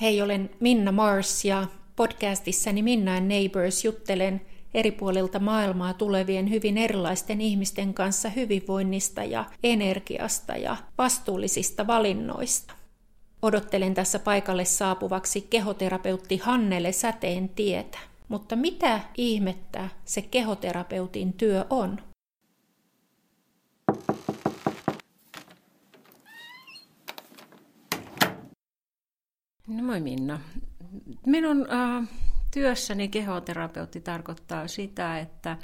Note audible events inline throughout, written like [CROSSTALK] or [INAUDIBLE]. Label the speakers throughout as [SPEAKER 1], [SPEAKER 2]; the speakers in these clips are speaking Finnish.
[SPEAKER 1] Hei, olen Minna Mars ja podcastissani Minna and Neighbors juttelen eri puolilta maailmaa tulevien hyvin erilaisten ihmisten kanssa hyvinvoinnista ja energiasta ja vastuullisista valinnoista. Odottelen tässä paikalle saapuvaksi kehoterapeutti Hannele Säteen tietä. Mutta mitä ihmettä se kehoterapeutin työ on?
[SPEAKER 2] No moi Minna. Minun äh, työssäni kehoterapeutti tarkoittaa sitä, että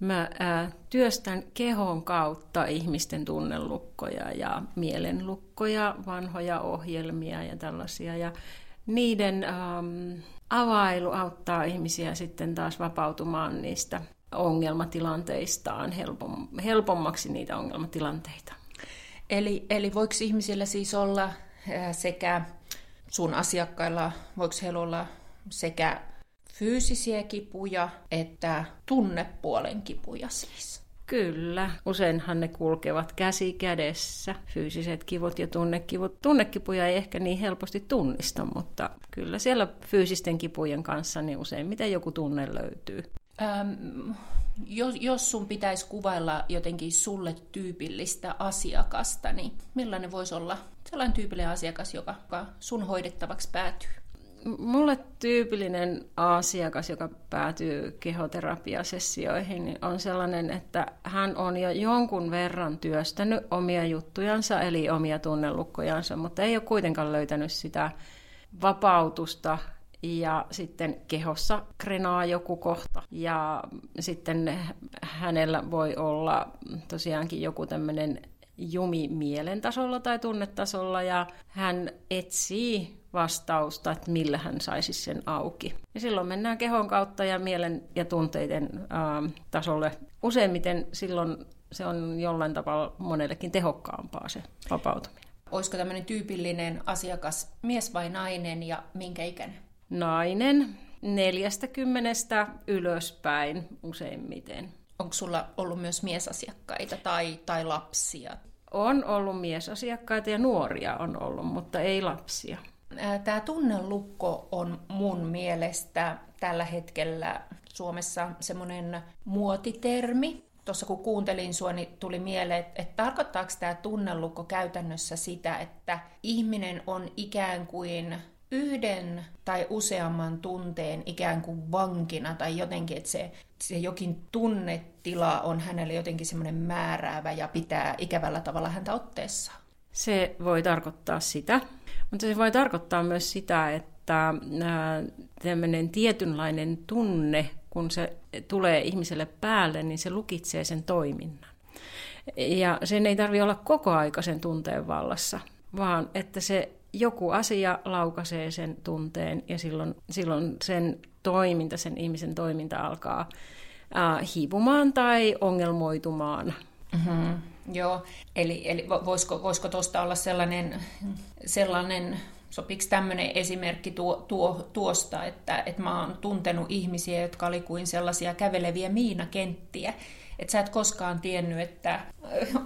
[SPEAKER 2] mä äh, työstän kehon kautta ihmisten tunnelukkoja ja mielenlukkoja, vanhoja ohjelmia ja tällaisia. Ja niiden ähm, availu auttaa ihmisiä sitten taas vapautumaan niistä ongelmatilanteistaan helpom, helpommaksi niitä ongelmatilanteita.
[SPEAKER 1] Eli, eli voiko ihmisillä siis olla sekä sun asiakkailla, voiko heillä olla sekä fyysisiä kipuja että tunnepuolen kipuja siis?
[SPEAKER 2] Kyllä. Useinhan ne kulkevat käsi kädessä, fyysiset kivut ja tunnekivut. Tunnekipuja ei ehkä niin helposti tunnista, mutta kyllä siellä fyysisten kipujen kanssa niin useimmiten joku tunne löytyy. Ähm,
[SPEAKER 1] jos, jos sun pitäisi kuvailla jotenkin sulle tyypillistä asiakasta, niin millainen voisi olla sellainen tyypillinen asiakas, joka, joka sun hoidettavaksi päätyy?
[SPEAKER 2] Mulle tyypillinen asiakas, joka päätyy kehoterapiasessioihin, niin on sellainen, että hän on jo jonkun verran työstänyt omia juttujansa, eli omia tunnelukkojansa, mutta ei ole kuitenkaan löytänyt sitä vapautusta ja sitten kehossa krenaa joku kohta. Ja sitten hänellä voi olla tosiaankin joku tämmöinen jumi mielen tasolla tai tunnetasolla ja hän etsii vastausta, että millä hän saisi sen auki. Ja silloin mennään kehon kautta ja mielen ja tunteiden ää, tasolle. Useimmiten silloin se on jollain tavalla monellekin tehokkaampaa se vapautuminen.
[SPEAKER 1] Olisiko tämmöinen tyypillinen asiakas mies vai nainen ja minkä ikäinen?
[SPEAKER 2] Nainen, neljästä kymmenestä ylöspäin useimmiten.
[SPEAKER 1] Onko sulla ollut myös miesasiakkaita tai, tai lapsia?
[SPEAKER 2] On ollut miesasiakkaita ja nuoria on ollut, mutta ei lapsia.
[SPEAKER 1] Tämä tunnelukko on mun mielestä tällä hetkellä Suomessa semmoinen muotitermi. Tuossa kun kuuntelin sua, niin tuli mieleen, että, että tarkoittaako tämä tunnelukko käytännössä sitä, että ihminen on ikään kuin yhden tai useamman tunteen ikään kuin vankina tai jotenkin, että se, se jokin tunnetila on hänelle jotenkin semmoinen määräävä ja pitää ikävällä tavalla häntä otteessaan.
[SPEAKER 2] Se voi tarkoittaa sitä, mutta se voi tarkoittaa myös sitä, että tämmöinen tietynlainen tunne, kun se tulee ihmiselle päälle, niin se lukitsee sen toiminnan. Ja sen ei tarvitse olla koko aika sen tunteen vallassa, vaan että se joku asia laukaisee sen tunteen ja silloin, silloin sen toiminta, sen ihmisen toiminta alkaa äh, hiipumaan tai ongelmoitumaan.
[SPEAKER 1] Mm-hmm. Joo, eli, eli voisiko, voisiko tuosta olla sellainen, sellainen sopiks tämmöinen esimerkki tuo, tuo, tuosta, että, että mä oon tuntenut ihmisiä, jotka oli kuin sellaisia käveleviä miinakenttiä, että sä et koskaan tiennyt, että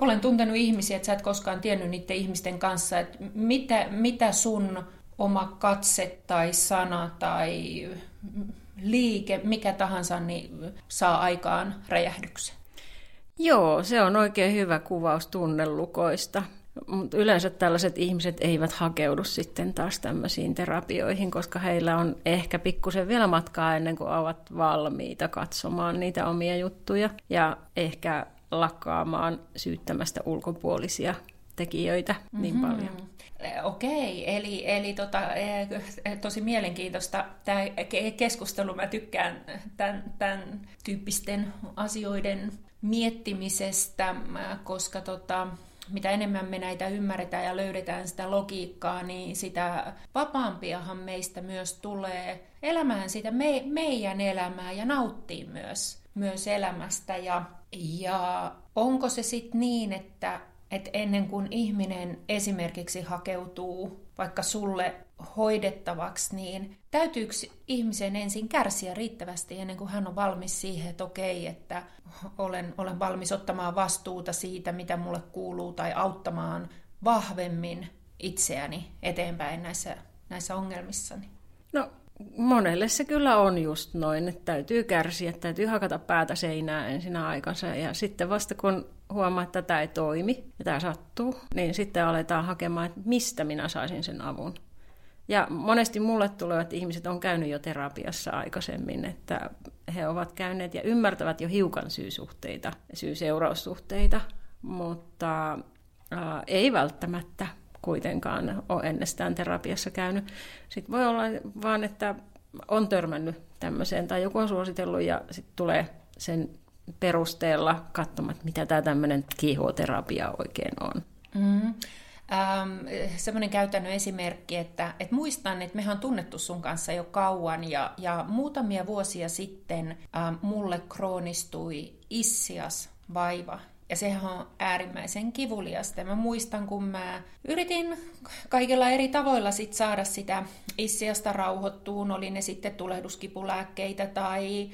[SPEAKER 1] olen tuntenut ihmisiä, että sä et koskaan tiennyt niiden ihmisten kanssa, että mitä, mitä sun oma katse tai sana tai liike, mikä tahansa, niin saa aikaan räjähdyksen.
[SPEAKER 2] Joo, se on oikein hyvä kuvaus tunnelukoista. Mutta yleensä tällaiset ihmiset eivät hakeudu sitten taas tämmöisiin terapioihin, koska heillä on ehkä pikkusen vielä matkaa ennen kuin ovat valmiita katsomaan niitä omia juttuja ja ehkä lakkaamaan syyttämästä ulkopuolisia tekijöitä niin mm-hmm. paljon.
[SPEAKER 1] Okei, eli, eli tota, eh, tosi mielenkiintoista tämä keskustelu. Mä tykkään tämän, tämän tyyppisten asioiden miettimisestä, koska tota, mitä enemmän me näitä ymmärretään ja löydetään sitä logiikkaa, niin sitä vapaampiahan meistä myös tulee elämään sitä me, meidän elämää ja nauttii myös, myös elämästä. Ja, ja onko se sitten niin, että, että ennen kuin ihminen esimerkiksi hakeutuu vaikka sulle hoidettavaksi, niin täytyykö ihmisen ensin kärsiä riittävästi ennen kuin hän on valmis siihen, että okei, että olen, olen valmis ottamaan vastuuta siitä, mitä mulle kuuluu, tai auttamaan vahvemmin itseäni eteenpäin näissä näissä ongelmissani?
[SPEAKER 2] No monelle se kyllä on just noin, että täytyy kärsiä, täytyy hakata päätä seinää ensinnä aikansa ja sitten vasta kun huomaa, että tämä ei toimi ja tämä sattuu, niin sitten aletaan hakemaan, että mistä minä saisin sen avun. Ja monesti mulle tulevat ihmiset on käynyt jo terapiassa aikaisemmin, että he ovat käyneet ja ymmärtävät jo hiukan syysuhteita, syy-seuraussuhteita, mutta äh, ei välttämättä kuitenkaan ole ennestään terapiassa käynyt. Sitten voi olla vaan, että on törmännyt tämmöiseen tai joku on suositellut ja sitten tulee sen perusteella katsomaan, mitä tämä tämmöinen kiihoterapia oikein on.
[SPEAKER 1] Mm-hmm. Ähm, semmoinen käytännön esimerkki, että, että muistan, että mehän on tunnettu sun kanssa jo kauan ja, ja muutamia vuosia sitten ähm, mulle kroonistui issias vaiva, ja sehän on äärimmäisen kivuliasta. Mä muistan, kun mä yritin kaikilla eri tavoilla sit saada sitä issiasta rauhoittuun, oli ne sitten tulehduskipulääkkeitä tai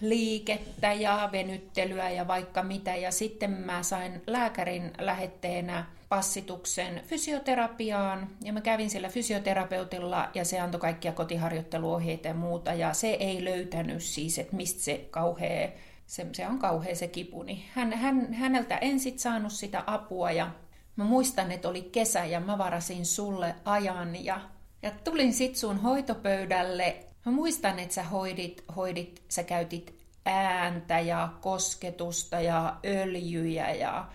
[SPEAKER 1] liikettä ja venyttelyä ja vaikka mitä. Ja sitten mä sain lääkärin lähetteenä passituksen fysioterapiaan ja mä kävin sillä fysioterapeutilla ja se antoi kaikkia kotiharjoitteluohjeita ja muuta ja se ei löytänyt siis, että mistä se kauhea se, se on kauhea se kipu, niin hän, hän, häneltä en sit saanut sitä apua ja mä muistan, että oli kesä ja mä varasin sulle ajan ja, ja tulin sit sun hoitopöydälle. Mä muistan, että sä hoidit, hoidit sä käytit ääntä ja kosketusta ja öljyjä ja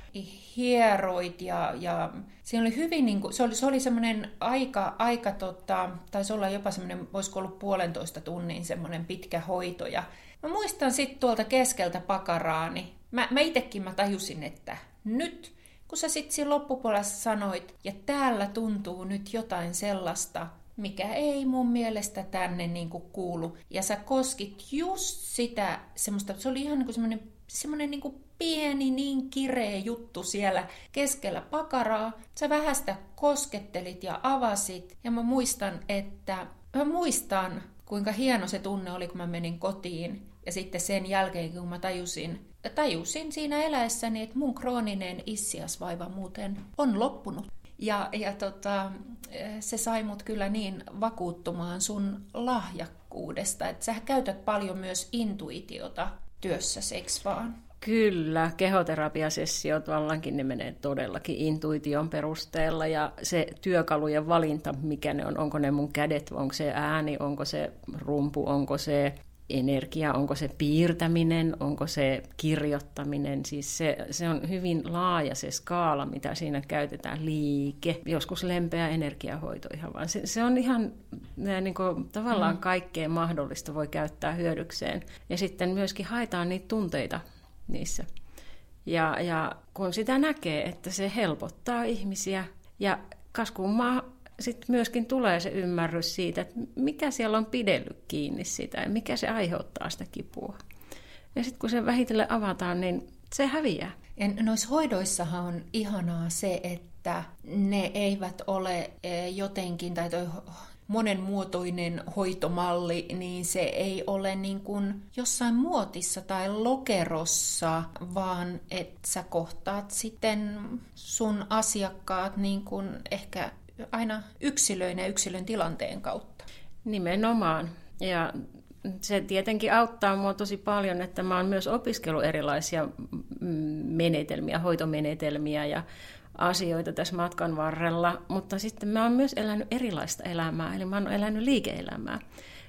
[SPEAKER 1] hieroit ja, ja siinä oli hyvin, niin kuin, se oli, se oli semmoinen aika, aika tota, taisi olla jopa semmoinen, voisiko ollut puolentoista tunnin semmoinen pitkä hoito ja Mä muistan sitten tuolta keskeltä pakaraani. Mä, mä itekin mä tajusin, että nyt, kun sä sitten siinä loppupuolella sanoit, ja täällä tuntuu nyt jotain sellaista, mikä ei mun mielestä tänne niin kuin kuulu. Ja sä koskit just sitä semmoista, se oli ihan niin kuin semmoinen, semmoinen niin kuin pieni, niin kireä juttu siellä keskellä pakaraa. Sä vähästä koskettelit ja avasit. Ja mä muistan, että mä muistan, kuinka hieno se tunne oli, kun mä menin kotiin ja sitten sen jälkeen, kun mä tajusin, tajusin siinä eläessäni, että mun krooninen issiasvaiva muuten on loppunut. Ja, ja tota, se sai mut kyllä niin vakuuttumaan sun lahjakkuudesta, että sä käytät paljon myös intuitiota työssä, seks vaan?
[SPEAKER 2] Kyllä, kehoterapiasessiot vallankin ne menee todellakin intuition perusteella ja se työkalujen valinta, mikä ne on, onko ne mun kädet, onko se ääni, onko se rumpu, onko se energia, onko se piirtäminen, onko se kirjoittaminen, siis se, se on hyvin laaja se skaala, mitä siinä käytetään, liike, joskus lempeä energiahoito ihan vaan. Se, se on ihan niin kuin, tavallaan mm. kaikkea mahdollista voi käyttää hyödykseen. Ja sitten myöskin haetaan niitä tunteita niissä. Ja, ja kun sitä näkee, että se helpottaa ihmisiä ja kas sitten myöskin tulee se ymmärrys siitä, että mikä siellä on pidellyt kiinni sitä ja mikä se aiheuttaa sitä kipua. Ja sitten kun se vähitellen avataan, niin se häviää.
[SPEAKER 1] Ja noissa hoidoissahan on ihanaa se, että ne eivät ole e, jotenkin, tai toi monenmuotoinen hoitomalli, niin se ei ole niin kuin jossain muotissa tai lokerossa, vaan että sä kohtaat sitten sun asiakkaat niin kuin ehkä aina yksilöin ja yksilön tilanteen kautta.
[SPEAKER 2] Nimenomaan. Ja se tietenkin auttaa mua tosi paljon, että mä oon myös opiskellut erilaisia menetelmiä, hoitomenetelmiä ja asioita tässä matkan varrella, mutta sitten mä oon myös elänyt erilaista elämää, eli mä oon elänyt liike-elämää.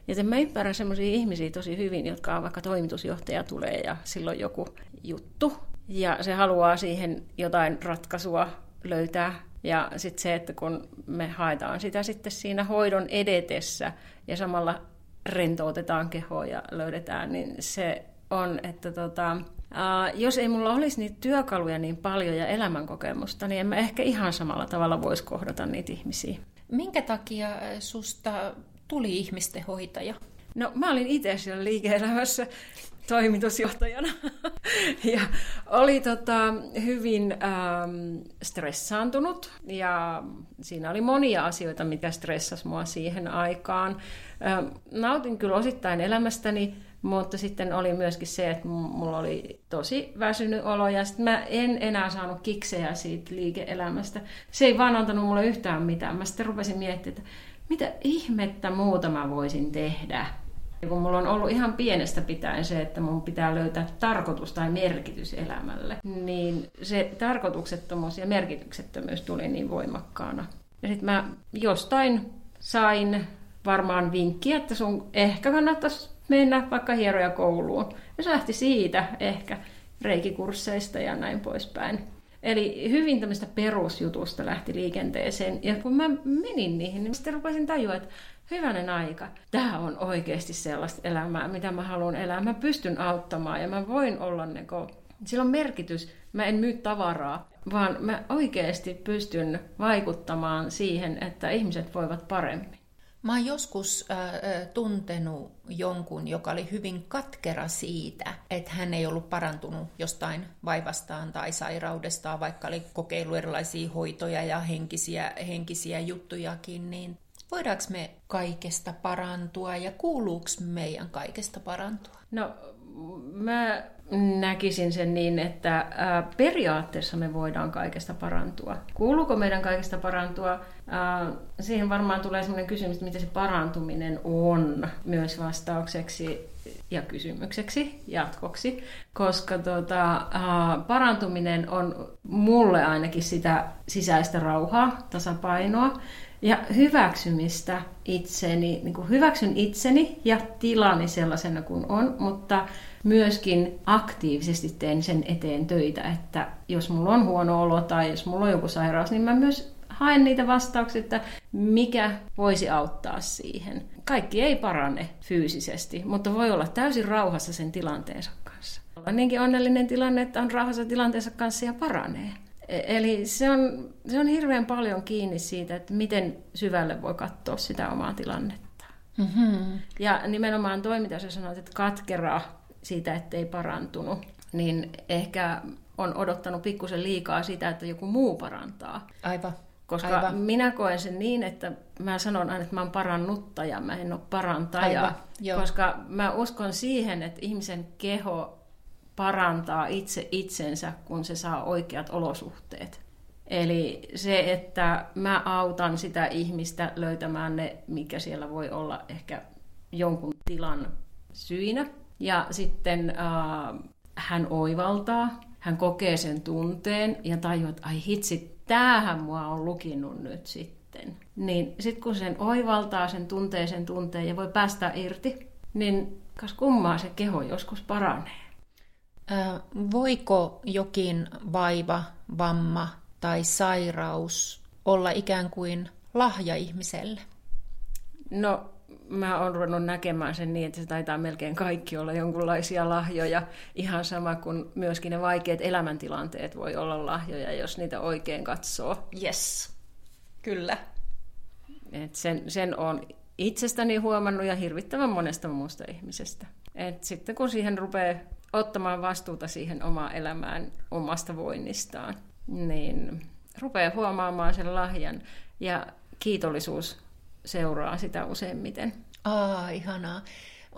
[SPEAKER 2] Joten mä ymmärrän sellaisia ihmisiä tosi hyvin, jotka on vaikka toimitusjohtaja tulee ja silloin joku juttu, ja se haluaa siihen jotain ratkaisua löytää ja sitten se, että kun me haetaan sitä sitten siinä hoidon edetessä ja samalla rentoutetaan kehoa ja löydetään, niin se on, että tota, ää, jos ei mulla olisi niitä työkaluja niin paljon ja elämänkokemusta, niin en mä ehkä ihan samalla tavalla voisi kohdata niitä ihmisiä.
[SPEAKER 1] Minkä takia susta tuli ihmisten hoitaja?
[SPEAKER 2] No mä olin itse siellä liike-elämässä toimitusjohtajana. [LAUGHS] ja oli tota, hyvin ähm, stressaantunut ja siinä oli monia asioita, mitä stressasi mua siihen aikaan. Ähm, nautin kyllä osittain elämästäni, mutta sitten oli myöskin se, että mulla oli tosi väsynyt olo ja sitten mä en enää saanut kiksejä siitä liike-elämästä. Se ei vaan antanut mulle yhtään mitään. Mä sitten rupesin miettimään, että mitä ihmettä muuta mä voisin tehdä. Kun mulla on ollut ihan pienestä pitäen se, että mun pitää löytää tarkoitus tai merkitys elämälle, niin se tarkoituksettomuus ja merkityksettömyys tuli niin voimakkaana. Ja sitten mä jostain sain varmaan vinkkiä, että sun ehkä kannattaisi mennä vaikka hieroja kouluun. Ja se lähti siitä ehkä reikikursseista ja näin poispäin. Eli hyvin tämmöistä perusjutusta lähti liikenteeseen. Ja kun mä menin niihin, niin sitten rupesin tajua, että hyvänen aika, tämä on oikeasti sellaista elämää, mitä mä haluan elää. Mä pystyn auttamaan ja mä voin olla neko. Sillä on merkitys. Mä en myy tavaraa, vaan mä oikeasti pystyn vaikuttamaan siihen, että ihmiset voivat paremmin.
[SPEAKER 1] Mä oon joskus äh, tuntenut jonkun, joka oli hyvin katkera siitä, että hän ei ollut parantunut jostain vaivastaan tai sairaudestaan, vaikka oli kokeillut erilaisia hoitoja ja henkisiä, henkisiä juttujakin, niin voidaanko me kaikesta parantua ja kuuluuko meidän kaikesta parantua?
[SPEAKER 2] No mä näkisin sen niin, että periaatteessa me voidaan kaikesta parantua. Kuuluuko meidän kaikesta parantua? Siihen varmaan tulee sellainen kysymys, että mitä se parantuminen on myös vastaukseksi ja kysymykseksi jatkoksi, koska tuota, parantuminen on mulle ainakin sitä sisäistä rauhaa, tasapainoa, ja hyväksymistä itseni, niin kuin hyväksyn itseni ja tilani sellaisena kuin on, mutta myöskin aktiivisesti teen sen eteen töitä, että jos mulla on huono olo tai jos mulla on joku sairaus, niin mä myös haen niitä vastauksia, että mikä voisi auttaa siihen. Kaikki ei parane fyysisesti, mutta voi olla täysin rauhassa sen tilanteensa kanssa. Olla niinkin onnellinen tilanne, että on rauhassa tilanteensa kanssa ja paranee. E- eli se on, se on hirveän paljon kiinni siitä, että miten syvälle voi katsoa sitä omaa tilannetta. Mm-hmm. Ja nimenomaan toi, mitä sä sanoit, että katkeraa siitä, ettei parantunut, niin ehkä on odottanut pikkusen liikaa sitä, että joku muu parantaa.
[SPEAKER 1] Aivan.
[SPEAKER 2] Koska Aivan. minä koen sen niin, että mä sanon aina, että mä oon parannuttaja, mä en ole parantaja. Aivan. Koska mä uskon siihen, että ihmisen keho parantaa itse itsensä, kun se saa oikeat olosuhteet. Eli se, että mä autan sitä ihmistä löytämään ne, mikä siellä voi olla ehkä jonkun tilan syinä. Ja sitten äh, hän oivaltaa, hän kokee sen tunteen ja tajuaa, että ai hitsi, tämähän mua on lukinut nyt sitten. Niin sitten kun sen oivaltaa, sen tuntee sen tunteen ja voi päästä irti, niin kas kummaa se keho joskus paranee.
[SPEAKER 1] Voiko jokin vaiva, vamma tai sairaus olla ikään kuin lahja ihmiselle?
[SPEAKER 2] No, mä oon ruvennut näkemään sen niin, että se taitaa melkein kaikki olla jonkunlaisia lahjoja. Ihan sama kuin myöskin ne vaikeat elämäntilanteet voi olla lahjoja, jos niitä oikein katsoo.
[SPEAKER 1] Yes, kyllä.
[SPEAKER 2] Et sen, sen on itsestäni huomannut ja hirvittävän monesta muusta ihmisestä. Et sitten kun siihen rupeaa ottamaan vastuuta siihen omaan elämään omasta voinnistaan, niin rupeaa huomaamaan sen lahjan ja kiitollisuus seuraa sitä useimmiten.
[SPEAKER 1] Aa, ihanaa.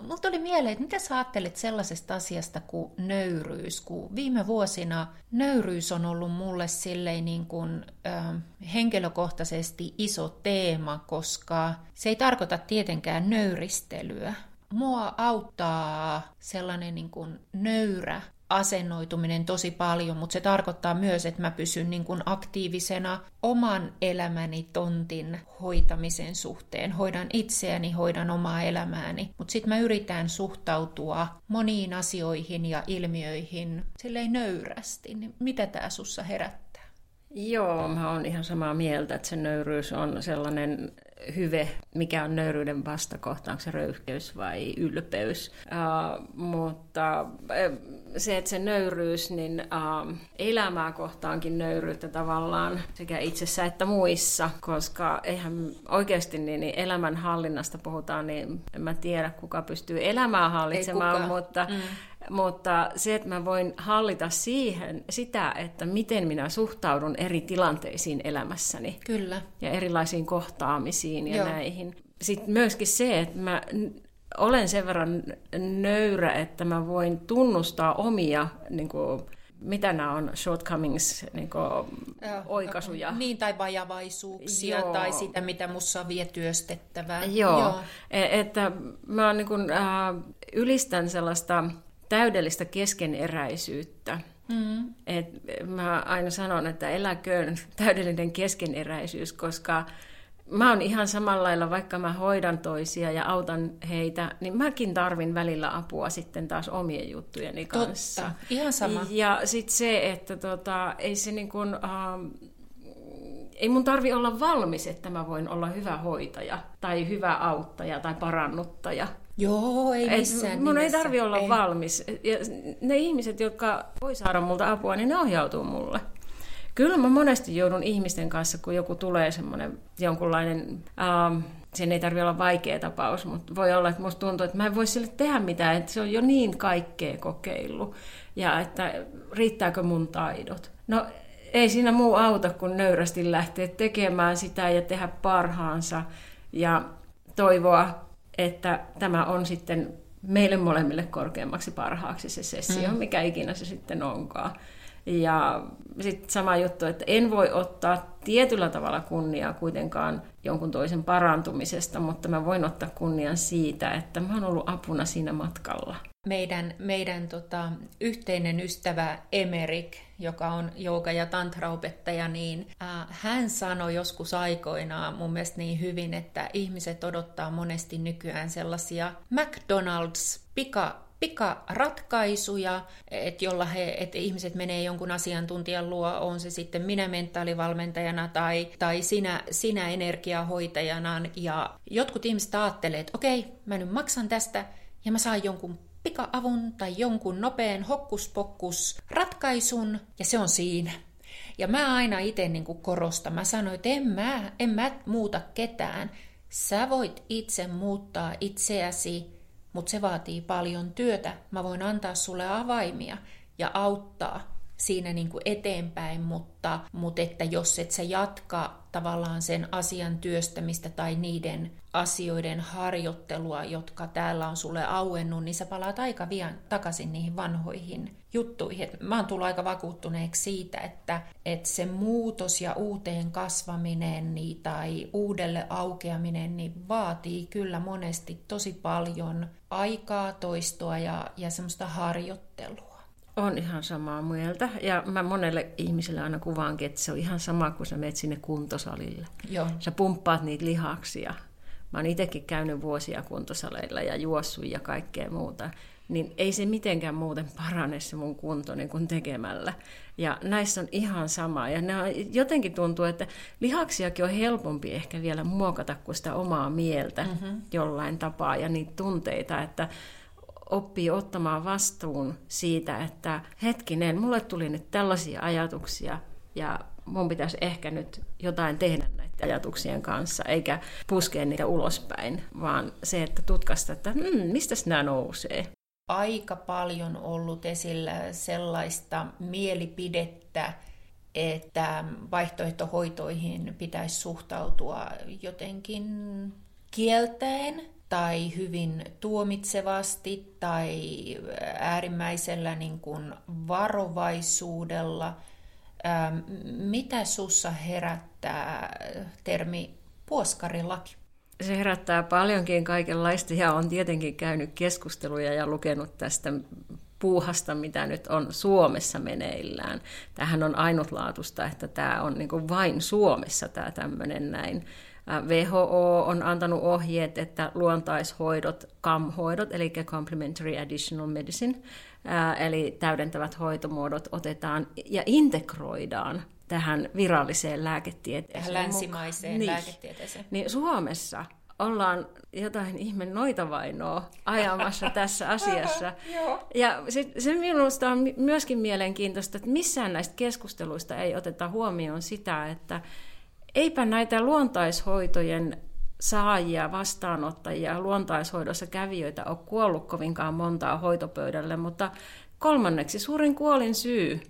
[SPEAKER 1] Mulla tuli mieleen, että mitä sä ajattelet sellaisesta asiasta kuin nöyryys, kun viime vuosina nöyryys on ollut mulle silleen niin kuin, äh, henkilökohtaisesti iso teema, koska se ei tarkoita tietenkään nöyristelyä, mua auttaa sellainen niin kuin nöyrä asennoituminen tosi paljon, mutta se tarkoittaa myös, että mä pysyn niin kuin aktiivisena oman elämäni tontin hoitamisen suhteen. Hoidan itseäni, hoidan omaa elämääni, mutta sitten mä yritän suhtautua moniin asioihin ja ilmiöihin silleen nöyrästi. Niin mitä tämä sussa herättää?
[SPEAKER 2] Joo, mä oon ihan samaa mieltä, että se nöyryys on sellainen hyve, mikä on nöyryyden vastakohta, onko se röyhkeys vai ylpeys. Uh, mutta se, että se nöyryys, niin uh, elämää kohtaankin nöyryyttä tavallaan sekä itsessä että muissa, koska eihän oikeasti niin, niin elämän hallinnasta puhutaan, niin en mä tiedä kuka pystyy elämää hallitsemaan, mutta mm Mutta se, että mä voin hallita siihen sitä, että miten minä suhtaudun eri tilanteisiin elämässäni.
[SPEAKER 1] Kyllä.
[SPEAKER 2] Ja erilaisiin kohtaamisiin ja Joo. näihin. Sitten myöskin se, että mä olen sen verran nöyrä, että mä voin tunnustaa omia niin kuin, mitä nämä on, shortcomings, niin kuin, oikaisuja.
[SPEAKER 1] Niin, tai vajavaisuuksia, Joo. tai sitä, mitä mussa on vielä työstettävää.
[SPEAKER 2] Joo, Joo. E- että mä niin kuin, äh, ylistän sellaista täydellistä keskeneräisyyttä. Mm. Et mä aina sanon, että eläköön täydellinen keskeneräisyys, koska mä oon ihan samalla lailla, vaikka mä hoidan toisia ja autan heitä, niin mäkin tarvin välillä apua sitten taas omien juttujeni kanssa.
[SPEAKER 1] Totta, ihan sama.
[SPEAKER 2] Ja sitten se, että tota, ei se niin kun, uh, ei mun tarvi olla valmis, että mä voin olla hyvä hoitaja tai hyvä auttaja tai parannuttaja.
[SPEAKER 1] Joo, ei missään
[SPEAKER 2] Et mun nimessä. ei tarvi olla ei. valmis. Ja ne ihmiset, jotka voi saada multa apua, niin ne ohjautuu mulle. Kyllä mä monesti joudun ihmisten kanssa, kun joku tulee semmoinen jonkunlainen, ähm, sen ei tarvitse olla vaikea tapaus, mutta voi olla, että musta tuntuu, että mä en voi sille tehdä mitään, että se on jo niin kaikkea kokeillut. Ja että riittääkö mun taidot. No ei siinä muu auta, kun nöyrästi lähteä tekemään sitä ja tehdä parhaansa ja toivoa, että tämä on sitten meille molemmille korkeammaksi parhaaksi se sessio, mm. mikä ikinä se sitten onkaan. Ja sitten sama juttu, että en voi ottaa tietyllä tavalla kunniaa kuitenkaan jonkun toisen parantumisesta, mutta mä voin ottaa kunnian siitä, että mä oon ollut apuna siinä matkalla.
[SPEAKER 1] Meidän, meidän tota, yhteinen ystävä Emerik, joka on jooga- ja tantraopettaja, niin äh, hän sanoi joskus aikoinaan mun mielestä niin hyvin, että ihmiset odottaa monesti nykyään sellaisia McDonald's pika pikaratkaisuja, että jolla he, että ihmiset menee jonkun asiantuntijan luo, on se sitten minä mentaalivalmentajana tai, tai sinä, sinä energiahoitajana. Ja jotkut ihmiset ajattelee, että okei, mä nyt maksan tästä ja mä saan jonkun pikaavun tai jonkun nopean hokkuspokkus ratkaisun ja se on siinä. Ja mä aina itse niin korostan, mä sanoin, että en mä, en mä muuta ketään. Sä voit itse muuttaa itseäsi mutta se vaatii paljon työtä. Mä voin antaa sulle avaimia ja auttaa siinä niin kuin eteenpäin, mutta, mutta että jos et sä jatka tavallaan sen asian työstämistä tai niiden asioiden harjoittelua, jotka täällä on sulle auennut, niin sä palaat aika pian takaisin niihin vanhoihin juttuihin. mä oon tullut aika vakuuttuneeksi siitä, että, että se muutos ja uuteen kasvaminen niin, tai uudelle aukeaminen niin vaatii kyllä monesti tosi paljon aikaa, toistoa ja, ja semmoista harjoittelua.
[SPEAKER 2] On ihan samaa mieltä. Ja mä monelle ihmiselle aina kuvaankin, että se on ihan sama kuin sä menet sinne kuntosalille.
[SPEAKER 1] Joo.
[SPEAKER 2] Sä pumppaat niitä lihaksia. Mä oon itsekin käynyt vuosia kuntosaleilla ja juossut ja kaikkea muuta. Niin ei se mitenkään muuten parane se mun kunto niin kuin tekemällä. Ja näissä on ihan sama. Ja on, jotenkin tuntuu, että lihaksiakin on helpompi ehkä vielä muokata kuin sitä omaa mieltä mm-hmm. jollain tapaa ja niitä tunteita, että oppii ottamaan vastuun siitä, että hetkinen, mulle tuli nyt tällaisia ajatuksia ja mun pitäisi ehkä nyt jotain tehdä näiden ajatuksien kanssa, eikä puskea niitä ulospäin, vaan se, että tutkasta, että hmm, mistä nämä nousee.
[SPEAKER 1] Aika paljon ollut esillä sellaista mielipidettä, että vaihtoehtohoitoihin pitäisi suhtautua jotenkin kieltäen tai hyvin tuomitsevasti tai äärimmäisellä niin kuin varovaisuudella. Ähm, mitä sussa herättää termi puoskarilaki?
[SPEAKER 2] Se herättää paljonkin kaikenlaista ja on tietenkin käynyt keskusteluja ja lukenut tästä puuhasta, mitä nyt on Suomessa meneillään. Tähän on ainutlaatusta, että tämä on niin vain Suomessa tämä tämmöinen näin WHO on antanut ohjeet, että luontaishoidot, CAM-hoidot, eli Complementary Additional Medicine, eli täydentävät hoitomuodot otetaan ja integroidaan tähän viralliseen lääketieteeseen.
[SPEAKER 1] Tähän länsimaiseen niin. lääketieteeseen.
[SPEAKER 2] Niin Suomessa ollaan jotain ihme noitavainoa ajamassa [LAUGHS] tässä asiassa. ja se, se minusta on myöskin mielenkiintoista, että missään näistä keskusteluista ei oteta huomioon sitä, että eipä näitä luontaishoitojen saajia, vastaanottajia, luontaishoidossa kävijöitä ole kuollut kovinkaan montaa hoitopöydälle, mutta kolmanneksi suurin kuolin syy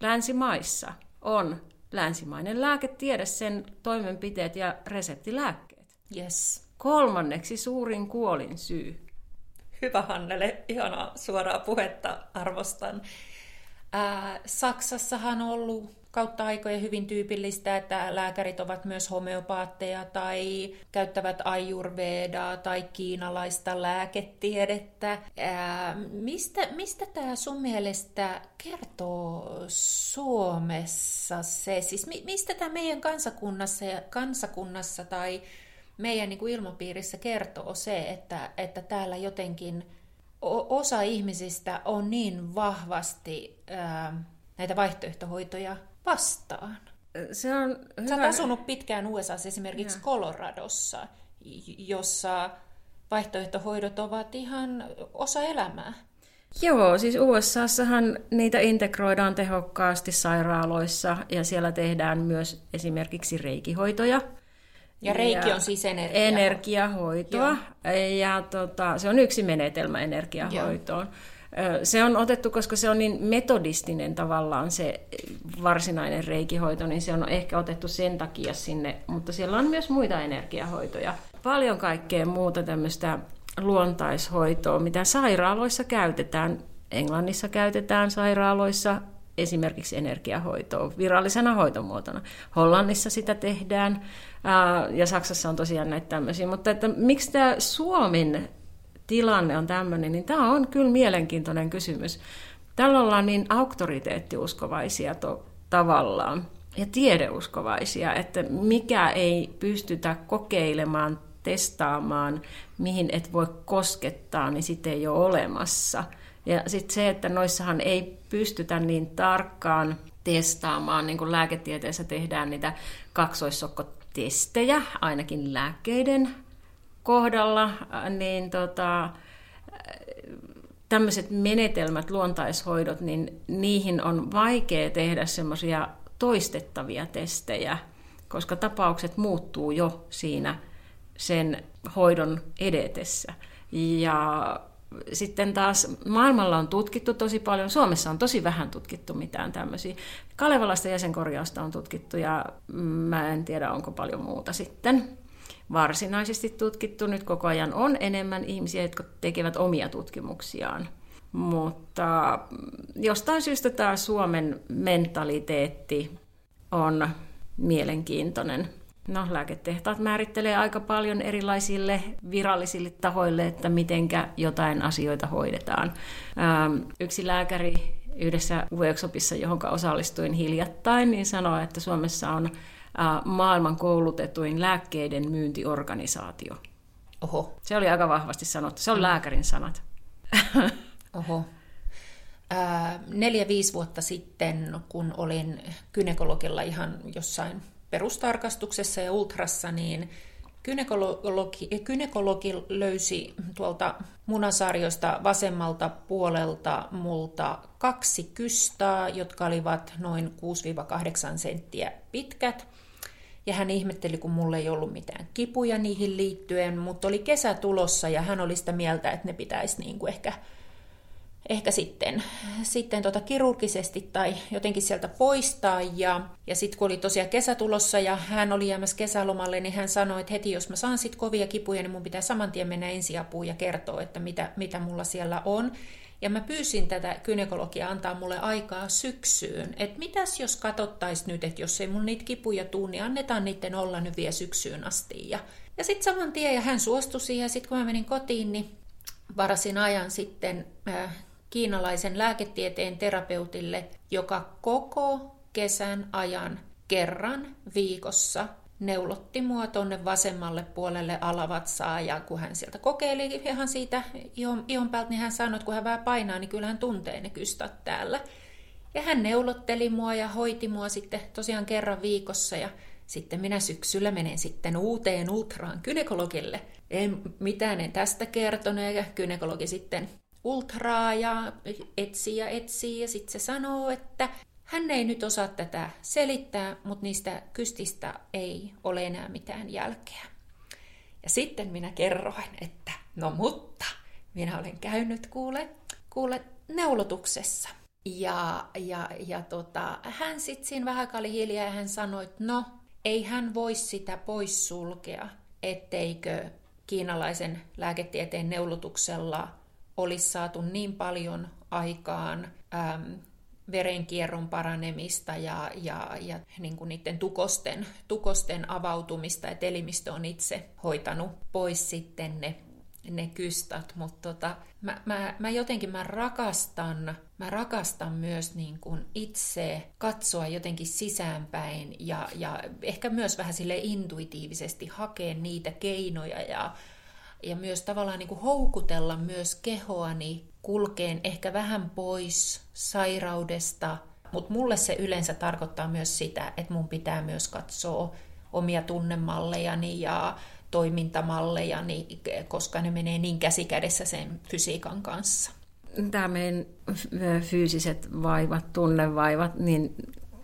[SPEAKER 2] länsimaissa on länsimainen lääketiede, sen toimenpiteet ja reseptilääkkeet.
[SPEAKER 1] Yes.
[SPEAKER 2] Kolmanneksi suurin kuolin syy.
[SPEAKER 1] Hyvä Hannele, ihanaa suoraa puhetta, arvostan. Ää, Saksassahan on ollut kautta aikojen hyvin tyypillistä, että lääkärit ovat myös homeopaatteja tai käyttävät ajurvedaa tai kiinalaista lääketiedettä. Ää, mistä, mistä tämä sun mielestä kertoo Suomessa se? Siis mi, mistä tämä meidän kansakunnassa, kansakunnassa tai meidän niin kuin ilmapiirissä kertoo se, että, että täällä jotenkin osa ihmisistä on niin vahvasti ää, näitä vaihtoehtohoitoja vastaan.
[SPEAKER 2] Se on hyvä.
[SPEAKER 1] Sä oot asunut pitkään USA, esimerkiksi ja. Coloradossa, jossa vaihtoehtohoidot ovat ihan osa elämää.
[SPEAKER 2] Joo, siis USAssahan niitä integroidaan tehokkaasti sairaaloissa ja siellä tehdään myös esimerkiksi reikihoitoja.
[SPEAKER 1] Ja reiki on siis energia.
[SPEAKER 2] energiahoitoa. Joo. Ja tota, se on yksi menetelmä energiahoitoon. Joo. Se on otettu, koska se on niin metodistinen tavallaan se varsinainen reikihoito, niin se on ehkä otettu sen takia sinne, mutta siellä on myös muita energiahoitoja. Paljon kaikkea muuta tämmöistä luontaishoitoa, mitä sairaaloissa käytetään. Englannissa käytetään sairaaloissa esimerkiksi energiahoitoa virallisena hoitomuotona. Hollannissa sitä tehdään ja Saksassa on tosiaan näitä tämmöisiä. Mutta että miksi tämä Suomen tilanne on tämmöinen, niin tämä on kyllä mielenkiintoinen kysymys. Tällä ollaan niin auktoriteettiuskovaisia to, tavallaan ja tiedeuskovaisia, että mikä ei pystytä kokeilemaan, testaamaan, mihin et voi koskettaa, niin sitä ei ole olemassa. Ja sitten se, että noissahan ei pystytä niin tarkkaan testaamaan, niin kuin lääketieteessä tehdään niitä kaksoissokkotestejä, ainakin lääkkeiden kohdalla, niin tota, tämmöiset menetelmät, luontaishoidot, niin niihin on vaikea tehdä semmoisia toistettavia testejä, koska tapaukset muuttuu jo siinä sen hoidon edetessä. Ja sitten taas maailmalla on tutkittu tosi paljon, Suomessa on tosi vähän tutkittu mitään tämmöisiä. Kalevalasta jäsenkorjausta on tutkittu ja mä en tiedä onko paljon muuta sitten varsinaisesti tutkittu. Nyt koko ajan on enemmän ihmisiä, jotka tekevät omia tutkimuksiaan. Mutta jostain syystä tämä Suomen mentaliteetti on mielenkiintoinen. No, lääketehtaat määrittelee aika paljon erilaisille virallisille tahoille, että mitenkä jotain asioita hoidetaan. Ähm, yksi lääkäri yhdessä workshopissa, johon osallistuin hiljattain, niin sanoi, että Suomessa on maailman koulutetuin lääkkeiden myyntiorganisaatio.
[SPEAKER 1] Oho.
[SPEAKER 2] Se oli aika vahvasti sanottu. Se on mm. lääkärin sanat. [LAUGHS]
[SPEAKER 1] Oho. neljä-viisi vuotta sitten, kun olin kynekologilla ihan jossain perustarkastuksessa ja ultrassa, niin Kynekologi, kynekologi löysi tuolta munasarjoista vasemmalta puolelta multa kaksi kystaa, jotka olivat noin 6-8 senttiä pitkät. Ja hän ihmetteli, kun mulle ei ollut mitään kipuja niihin liittyen, mutta oli kesä tulossa ja hän oli sitä mieltä, että ne pitäisi niin kuin ehkä ehkä sitten, sitten tota kirurgisesti tai jotenkin sieltä poistaa. Ja, ja sitten kun oli tosiaan kesä tulossa ja hän oli jäämässä kesälomalle, niin hän sanoi, että heti jos mä saan sit kovia kipuja, niin mun pitää saman tien mennä ensiapuun ja kertoa, että mitä, mitä mulla siellä on. Ja mä pyysin tätä kynekologia antaa mulle aikaa syksyyn, että mitäs jos katsottaisiin nyt, että jos ei mun niitä kipuja tuu, niin annetaan niiden olla nyt vielä syksyyn asti. Ja, ja sitten saman tien, ja hän suostui siihen, ja sitten kun mä menin kotiin, niin varasin ajan sitten äh, kiinalaisen lääketieteen terapeutille, joka koko kesän ajan kerran viikossa neulotti mua tuonne vasemmalle puolelle alavatsaa ja kun hän sieltä kokeili ihan siitä ihon, ihon päältä, niin hän sanoi, että kun hän vähän painaa, niin kyllä hän tuntee ne kystat täällä. Ja hän neulotteli mua ja hoiti mua sitten tosiaan kerran viikossa ja sitten minä syksyllä menen sitten uuteen ultraan kynekologille. En mitään en tästä kertonut ja kynekologi sitten ultraa ja etsii ja etsii ja sitten se sanoo, että hän ei nyt osaa tätä selittää, mutta niistä kystistä ei ole enää mitään jälkeä. Ja sitten minä kerroin, että no mutta, minä olen käynyt kuule, kuule neulotuksessa. Ja, ja, ja tota, hän sitten siinä vähän oli hiljaa ja hän sanoi, että no, ei hän voi sitä poissulkea, etteikö kiinalaisen lääketieteen neulotuksella olisi saatu niin paljon aikaan äm, verenkierron paranemista ja, ja, ja niin kuin niiden tukosten, tukosten avautumista, että elimistö on itse hoitanut pois sitten ne, ne kystat. Mutta tota, mä, mä, mä jotenkin mä rakastan, mä rakastan myös niin kuin itse katsoa jotenkin sisäänpäin ja, ja ehkä myös vähän sille intuitiivisesti hakea niitä keinoja ja, ja myös tavallaan niin kuin houkutella myös kehoani kulkeen ehkä vähän pois sairaudesta, mutta mulle se yleensä tarkoittaa myös sitä, että mun pitää myös katsoa omia tunnemallejani ja toimintamallejani, koska ne menee niin käsikädessä sen fysiikan kanssa.
[SPEAKER 2] Tämä meidän fyysiset vaivat, tunnevaivat, niin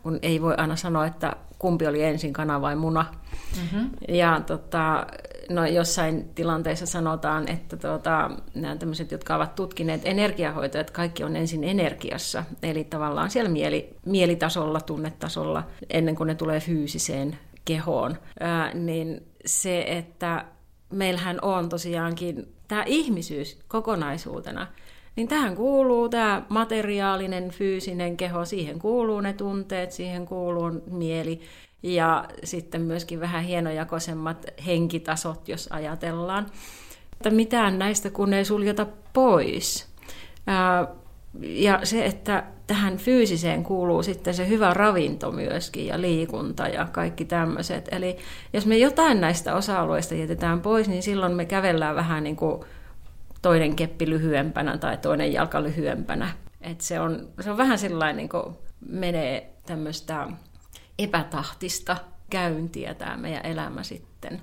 [SPEAKER 2] kun ei voi aina sanoa, että kumpi oli ensin kana vai muna. Mm-hmm. Ja tota, no jossain tilanteessa sanotaan, että tuota, nämä tämmöiset, jotka ovat tutkineet energiahoitoa, että kaikki on ensin energiassa, eli tavallaan siellä mieli, mielitasolla, tunnetasolla, ennen kuin ne tulee fyysiseen kehoon, ää, niin se, että meillähän on tosiaankin tämä ihmisyys kokonaisuutena, niin tähän kuuluu tämä materiaalinen, fyysinen keho, siihen kuuluu ne tunteet, siihen kuuluu mieli, ja sitten myöskin vähän hienojakoisemmat henkitasot, jos ajatellaan. Että mitään näistä kun ei suljeta pois. Ja se, että tähän fyysiseen kuuluu sitten se hyvä ravinto myöskin ja liikunta ja kaikki tämmöiset. Eli jos me jotain näistä osa-alueista jätetään pois, niin silloin me kävellään vähän niin kuin toinen keppi lyhyempänä tai toinen jalka lyhyempänä. Et se, on, se on vähän sellainen, niin kuin menee tämmöistä epätahtista käyntiä tämä meidän elämä sitten.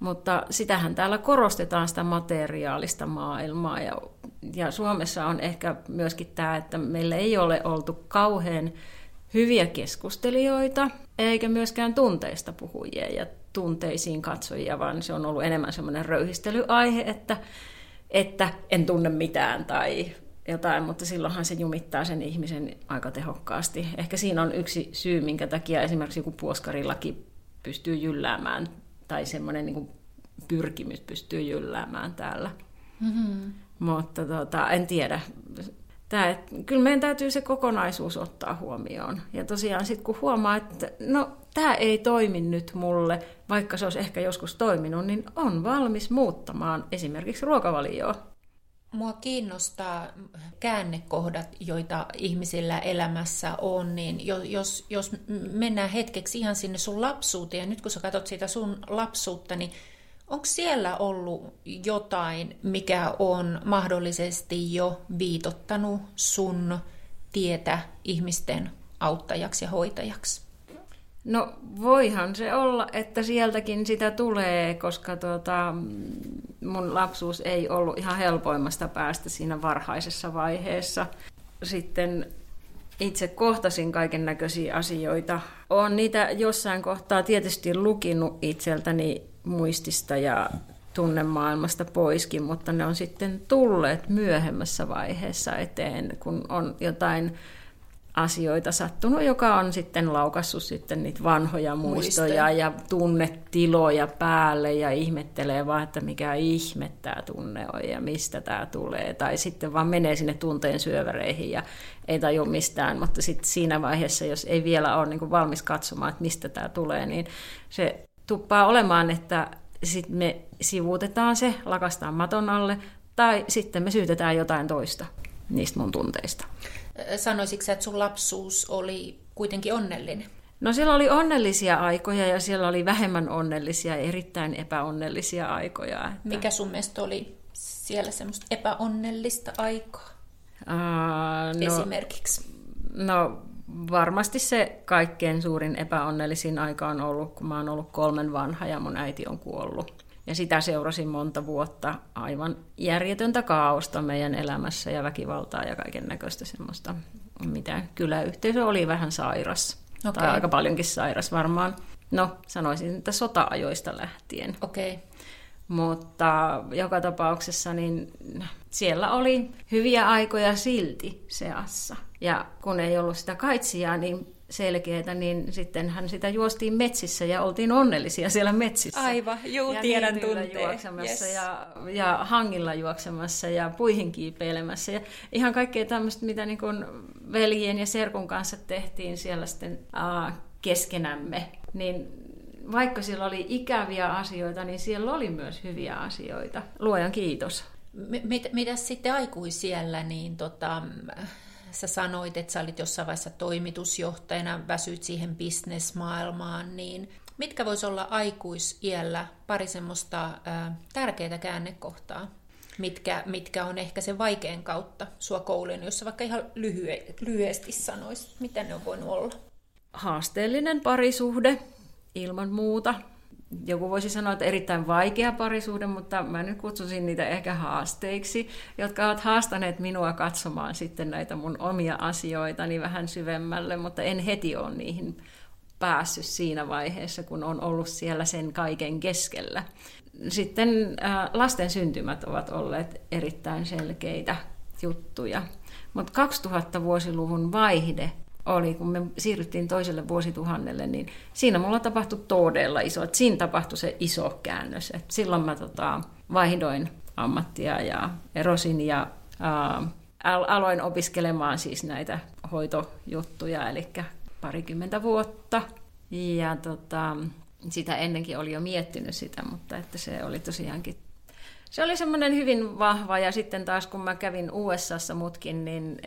[SPEAKER 2] Mutta sitähän täällä korostetaan sitä materiaalista maailmaa ja, ja Suomessa on ehkä myöskin tämä, että meillä ei ole oltu kauhean hyviä keskustelijoita eikä myöskään tunteista puhujia ja tunteisiin katsojia, vaan se on ollut enemmän semmoinen röyhistelyaihe, että, että en tunne mitään tai jotain, mutta silloinhan se jumittaa sen ihmisen aika tehokkaasti. Ehkä siinä on yksi syy, minkä takia esimerkiksi joku puoskarilaki pystyy jylläämään, tai semmoinen niin pyrkimys pystyy jylläämään täällä. Mm-hmm. Mutta tota, en tiedä. Tää, et, kyllä meidän täytyy se kokonaisuus ottaa huomioon. Ja tosiaan sitten kun huomaa, että no tämä ei toimi nyt mulle, vaikka se olisi ehkä joskus toiminut, niin on valmis muuttamaan esimerkiksi ruokavalioa
[SPEAKER 1] Mua kiinnostaa käännekohdat, joita ihmisillä elämässä on, niin jos, jos mennään hetkeksi ihan sinne sun lapsuuteen, ja nyt kun sä katsot sitä sun lapsuutta, niin onko siellä ollut jotain, mikä on mahdollisesti jo viitottanut sun tietä ihmisten auttajaksi ja hoitajaksi?
[SPEAKER 2] No voihan se olla, että sieltäkin sitä tulee, koska tuota, mun lapsuus ei ollut ihan helpoimmasta päästä siinä varhaisessa vaiheessa. Sitten itse kohtasin kaiken näköisiä asioita. Olen niitä jossain kohtaa tietysti lukinut itseltäni muistista ja tunnemaailmasta poiskin, mutta ne on sitten tulleet myöhemmässä vaiheessa eteen, kun on jotain asioita sattunut, joka on sitten laukassut sitten niitä vanhoja muistoja, muistoja. ja tunnetiloja päälle ja ihmettelee vaan, että mikä ihme tämä tunne on ja mistä tämä tulee. Tai sitten vaan menee sinne tunteen syöväreihin ja ei tajua mistään, mutta sitten siinä vaiheessa, jos ei vielä ole niin valmis katsomaan, että mistä tämä tulee, niin se tuppaa olemaan, että sitten me sivuutetaan se, lakastaan maton alle, tai sitten me syytetään jotain toista niistä mun tunteista.
[SPEAKER 1] Sanoisitko että sun lapsuus oli kuitenkin onnellinen?
[SPEAKER 2] No siellä oli onnellisia aikoja ja siellä oli vähemmän onnellisia ja erittäin epäonnellisia aikoja. Että...
[SPEAKER 1] Mikä sun mielestä oli siellä semmoista epäonnellista aikaa?
[SPEAKER 2] Uh,
[SPEAKER 1] no, Esimerkiksi.
[SPEAKER 2] No varmasti se kaikkein suurin epäonnellisin aika on ollut, kun mä oon ollut kolmen vanha ja mun äiti on kuollut. Ja sitä seurasin monta vuotta aivan järjetöntä kaaosta meidän elämässä ja väkivaltaa ja kaiken näköistä semmoista, mitä kyläyhteisö oli vähän sairas. Okay. Tai aika paljonkin sairas varmaan. No, sanoisin, että sota-ajoista lähtien.
[SPEAKER 1] Okei. Okay.
[SPEAKER 2] Mutta joka tapauksessa niin siellä oli hyviä aikoja silti seassa. Ja kun ei ollut sitä kaitsijaa niin selkeää, niin sitten hän sitä juostiin metsissä ja oltiin onnellisia siellä metsissä.
[SPEAKER 1] Aivan, juu, ja tiedän tunteen.
[SPEAKER 2] juoksemassa yes. ja, ja hangilla juoksemassa ja puihin kiipeilemässä. Ja ihan kaikkea tämmöistä, mitä niin kuin veljen ja serkun kanssa tehtiin siellä sitten uh, keskenämme. Niin vaikka siellä oli ikäviä asioita, niin siellä oli myös hyviä asioita. Luojan kiitos.
[SPEAKER 1] Mit, mitä sitten aikuisiellä, niin tota, sä sanoit, että sä olit jossain vaiheessa toimitusjohtajana, väsyt siihen bisnesmaailmaan, niin mitkä vois olla aikuisiellä pari semmoista ää, käännekohtaa, mitkä, mitkä on ehkä se vaikein kautta sua kouluun, jos vaikka ihan lyhye, lyhyesti sanoisit, mitä ne on voinut olla?
[SPEAKER 2] Haasteellinen parisuhde, ilman muuta joku voisi sanoa, että erittäin vaikea parisuhde, mutta mä nyt kutsusin niitä ehkä haasteiksi, jotka ovat haastaneet minua katsomaan sitten näitä mun omia asioitani vähän syvemmälle, mutta en heti ole niihin päässyt siinä vaiheessa, kun on ollut siellä sen kaiken keskellä. Sitten äh, lasten syntymät ovat olleet erittäin selkeitä juttuja. Mutta 2000-vuosiluvun vaihde oli, kun me siirryttiin toiselle vuosituhannelle, niin siinä mulla tapahtui todella iso, että siinä tapahtui se iso käännös. Et silloin mä tota, vaihdoin ammattia ja erosin ja ää, aloin opiskelemaan siis näitä hoitojuttuja, eli parikymmentä vuotta. Ja tota, sitä ennenkin oli jo miettinyt sitä, mutta että se oli tosiaankin se oli semmoinen hyvin vahva ja sitten taas kun mä kävin USAssa mutkin, niin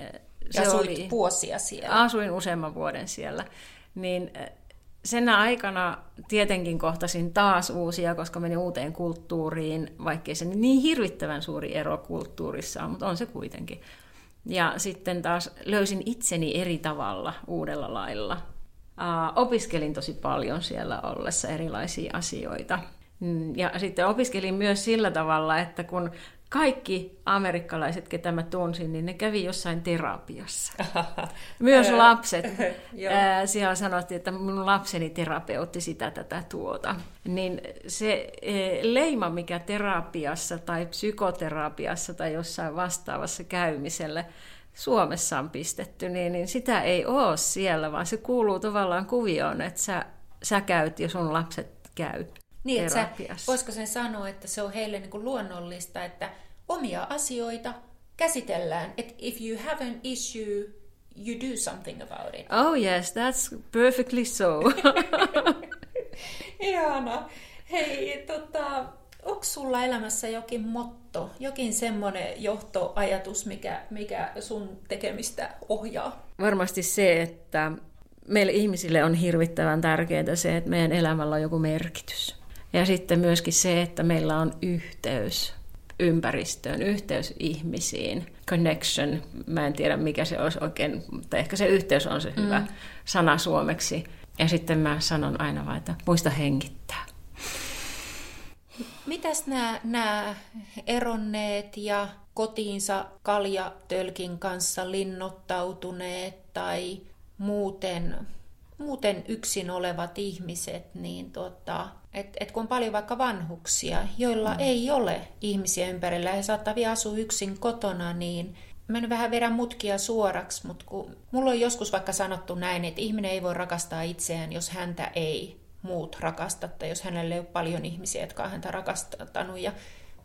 [SPEAKER 1] se ja oli, vuosia siellä.
[SPEAKER 2] Asuin useamman vuoden siellä. Niin eh, sen aikana tietenkin kohtasin taas uusia, koska menin uuteen kulttuuriin, vaikkei se niin hirvittävän suuri ero kulttuurissa on, mutta on se kuitenkin. Ja sitten taas löysin itseni eri tavalla, uudella lailla. Uh, opiskelin tosi paljon siellä ollessa erilaisia asioita. Mm, ja sitten opiskelin myös sillä tavalla, että kun kaikki amerikkalaiset, ketä mä tunsin, niin ne kävi jossain terapiassa. [LAUGHS] Myös lapset. [LAUGHS] Siellä sanottiin, että mun lapseni terapeutti sitä tätä tuota. Niin se leima, mikä terapiassa tai psykoterapiassa tai jossain vastaavassa käymiselle Suomessa on pistetty, niin, niin sitä ei ole siellä, vaan se kuuluu tavallaan kuvioon, että sä, sä käyt ja sun lapset käy. Niin, että
[SPEAKER 1] sä, voisiko sen sanoa, että se on heille niin kuin luonnollista, että omia asioita käsitellään. Että if you have an issue, you do something about it.
[SPEAKER 2] Oh yes, that's perfectly so. [LAUGHS]
[SPEAKER 1] Ihana. Hei, tota, onko sulla elämässä jokin motto, jokin semmoinen johtoajatus, mikä, mikä sun tekemistä ohjaa?
[SPEAKER 2] Varmasti se, että meille ihmisille on hirvittävän tärkeää se, että meidän elämällä on joku merkitys. Ja sitten myöskin se, että meillä on yhteys ympäristöön, yhteys ihmisiin, connection, mä en tiedä mikä se olisi oikein, mutta ehkä se yhteys on se hyvä mm. sana suomeksi. Ja sitten mä sanon aina vain, että muista hengittää.
[SPEAKER 1] Mitäs nämä, nämä eronneet ja kotiinsa kaljatölkin kanssa linnoittautuneet tai muuten, muuten yksin olevat ihmiset, niin tota, et, et kun on paljon vaikka vanhuksia, joilla mm. ei ole ihmisiä ympärillä ja saattaa vielä asua yksin kotona, niin mä nyt vähän vedän mutkia suoraksi, mutta kun mulla on joskus vaikka sanottu näin, että ihminen ei voi rakastaa itseään, jos häntä ei muut rakasta, tai jos hänelle ei ole paljon ihmisiä, jotka on häntä rakastanut. Ja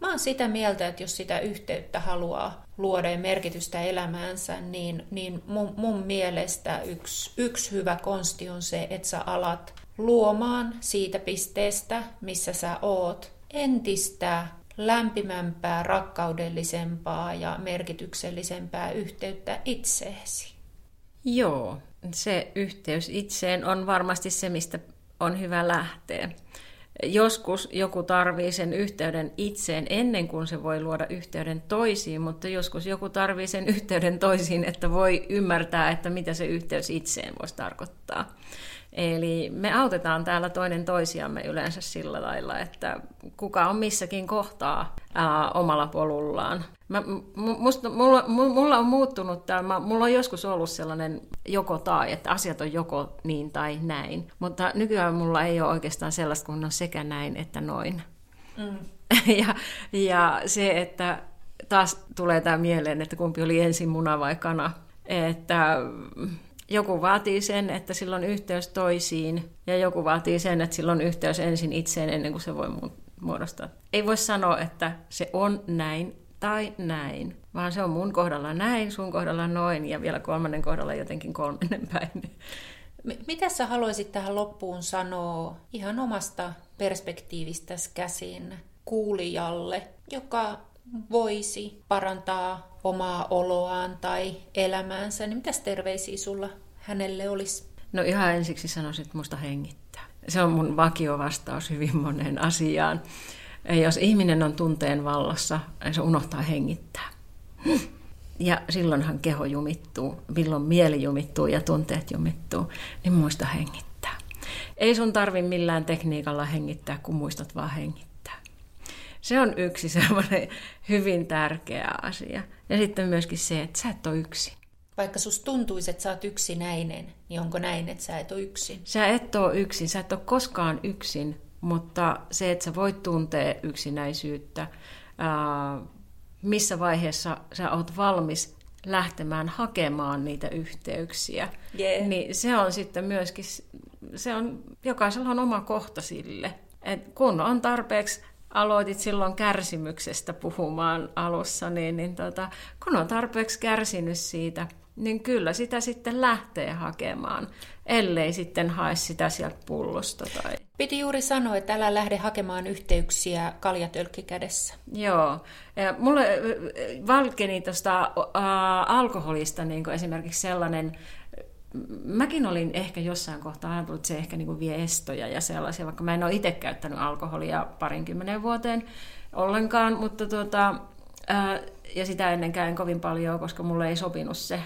[SPEAKER 1] mä oon sitä mieltä, että jos sitä yhteyttä haluaa luoda ja merkitystä elämäänsä, niin, niin mun, mun mielestä yksi, yksi hyvä konsti on se, että sä alat luomaan siitä pisteestä, missä sä oot, entistä lämpimämpää, rakkaudellisempaa ja merkityksellisempää yhteyttä itseesi.
[SPEAKER 2] Joo, se yhteys itseen on varmasti se, mistä on hyvä lähteä. Joskus joku tarvii sen yhteyden itseen ennen kuin se voi luoda yhteyden toisiin, mutta joskus joku tarvii sen [LAUGHS] yhteyden toisiin, että voi ymmärtää, että mitä se yhteys itseen voisi tarkoittaa. Eli me autetaan täällä toinen toisiamme yleensä sillä lailla, että kuka on missäkin kohtaa ää, omalla polullaan. Mä, musta, mulla, mulla on muuttunut tämä, mulla on joskus ollut sellainen joko tai, että asiat on joko niin tai näin. Mutta nykyään mulla ei ole oikeastaan sellaista, kun on sekä näin että noin. Mm. [LAUGHS] ja, ja se, että taas tulee tämä mieleen, että kumpi oli ensin muna vai kana. Että joku vaatii sen, että sillä on yhteys toisiin, ja joku vaatii sen, että sillä on yhteys ensin itseen ennen kuin se voi muodostaa. Ei voi sanoa, että se on näin tai näin, vaan se on mun kohdalla näin, sun kohdalla noin, ja vielä kolmannen kohdalla jotenkin kolmannen [LAUGHS] päin.
[SPEAKER 1] Mitä sä haluaisit tähän loppuun sanoa ihan omasta perspektiivistä käsin kuulijalle, joka voisi parantaa omaa oloaan tai elämäänsä, niin mitäs terveisiä sulla hänelle olisi?
[SPEAKER 2] No ihan ensiksi sanoisin, että musta hengittää. Se on mun vakiovastaus hyvin moneen asiaan. Jos ihminen on tunteen vallassa, se unohtaa hengittää. Ja silloinhan keho jumittuu, milloin mieli jumittuu ja tunteet jumittuu, niin muista hengittää. Ei sun tarvi millään tekniikalla hengittää, kun muistat vaan hengittää. Se on yksi [LAUGHS] semmoinen hyvin tärkeä asia. Ja sitten myöskin se, että sä et ole yksin.
[SPEAKER 1] Vaikka sus tuntuisi, että sä oot yksinäinen, niin onko näin, että sä et ole yksin?
[SPEAKER 2] Sä et ole yksin, sä et ole koskaan yksin, mutta se, että sä voit tuntea yksinäisyyttä, ää, missä vaiheessa sä oot valmis lähtemään hakemaan niitä yhteyksiä, yeah. niin se on sitten myöskin, se on, jokaisella on oma kohta sille. Et kun on tarpeeksi aloitit silloin kärsimyksestä puhumaan alussa, niin, niin tota, kun on tarpeeksi kärsinyt siitä, niin kyllä sitä sitten lähtee hakemaan, ellei sitten hae sitä sieltä pullosta. Tai...
[SPEAKER 1] Piti juuri sanoa, että älä lähde hakemaan yhteyksiä kaljatölkki kädessä.
[SPEAKER 2] Joo. Ja mulle valkeni tuosta äh, alkoholista niin esimerkiksi sellainen mäkin olin ehkä jossain kohtaa ajatellut, että se ehkä niin kuin vie estoja ja sellaisia, vaikka mä en ole itse käyttänyt alkoholia parinkymmenen vuoteen ollenkaan, mutta tuota, ää, ja sitä ennenkään kovin paljon, koska mulle ei sopinut se.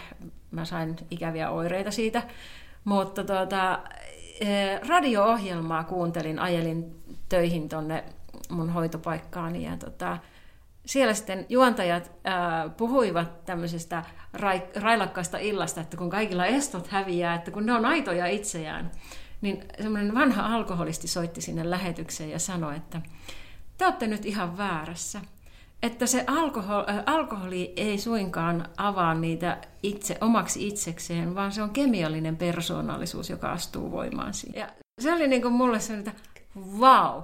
[SPEAKER 2] Mä sain ikäviä oireita siitä. Mutta tuota, radio-ohjelmaa kuuntelin, ajelin töihin tonne mun hoitopaikkaani ja tota, siellä sitten juontajat ää, puhuivat tämmöisestä rai, railakkaasta illasta, että kun kaikilla estot häviää, että kun ne on aitoja itseään, niin semmoinen vanha alkoholisti soitti sinne lähetykseen ja sanoi, että te olette nyt ihan väärässä. Että se alkohol, äh, alkoholi ei suinkaan avaa niitä itse omaksi itsekseen, vaan se on kemiallinen persoonallisuus, joka astuu voimaan siinä. Ja se oli niin kuin mulle se, että vau,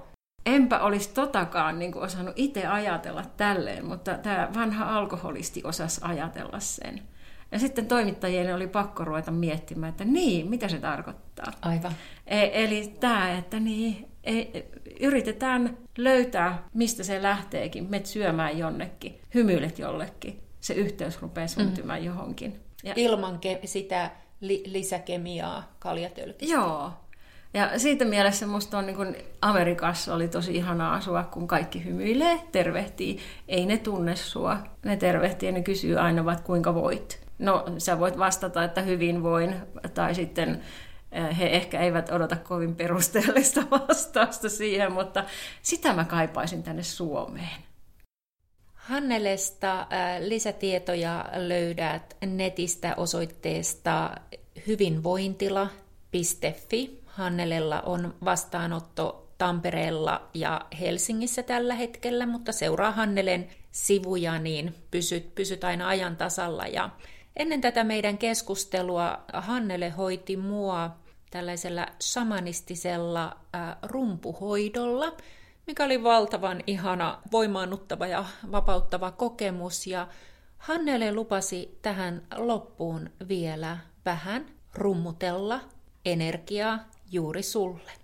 [SPEAKER 2] enpä olisi totakaan niin kuin osannut itse ajatella tälleen, mutta tämä vanha alkoholisti osasi ajatella sen. Ja sitten toimittajien oli pakko ruveta miettimään, että niin, mitä se tarkoittaa.
[SPEAKER 1] Aivan.
[SPEAKER 2] E- eli tämä, että niin, e- yritetään löytää, mistä se lähteekin. Met syömään jonnekin, hymyilet jollekin. Se yhteys rupeaa syntymään mm. johonkin.
[SPEAKER 1] Ja... Ilman ke- sitä li- lisäkemiaa kaljatölkissä.
[SPEAKER 2] Joo, ja siitä mielessä musta on niin Amerikassa oli tosi ihana asua, kun kaikki hymyilee, tervehtii. Ei ne tunne sua. Ne tervehtii ja ne kysyy aina, että kuinka voit. No, sä voit vastata, että hyvin voin, tai sitten eh, he ehkä eivät odota kovin perusteellista [LAUGHS] vastausta siihen, mutta sitä mä kaipaisin tänne Suomeen.
[SPEAKER 1] Hannelesta eh, lisätietoja löydät netistä osoitteesta hyvinvointila.fi Hannelella on vastaanotto Tampereella ja Helsingissä tällä hetkellä, mutta seuraa Hannelen sivuja, niin pysyt, pysyt aina ajan tasalla. Ja ennen tätä meidän keskustelua Hannele hoiti mua tällaisella shamanistisella äh, rumpuhoidolla, mikä oli valtavan ihana, voimaannuttava ja vapauttava kokemus. Ja Hannele lupasi tähän loppuun vielä vähän rummutella energiaa juuri sulle.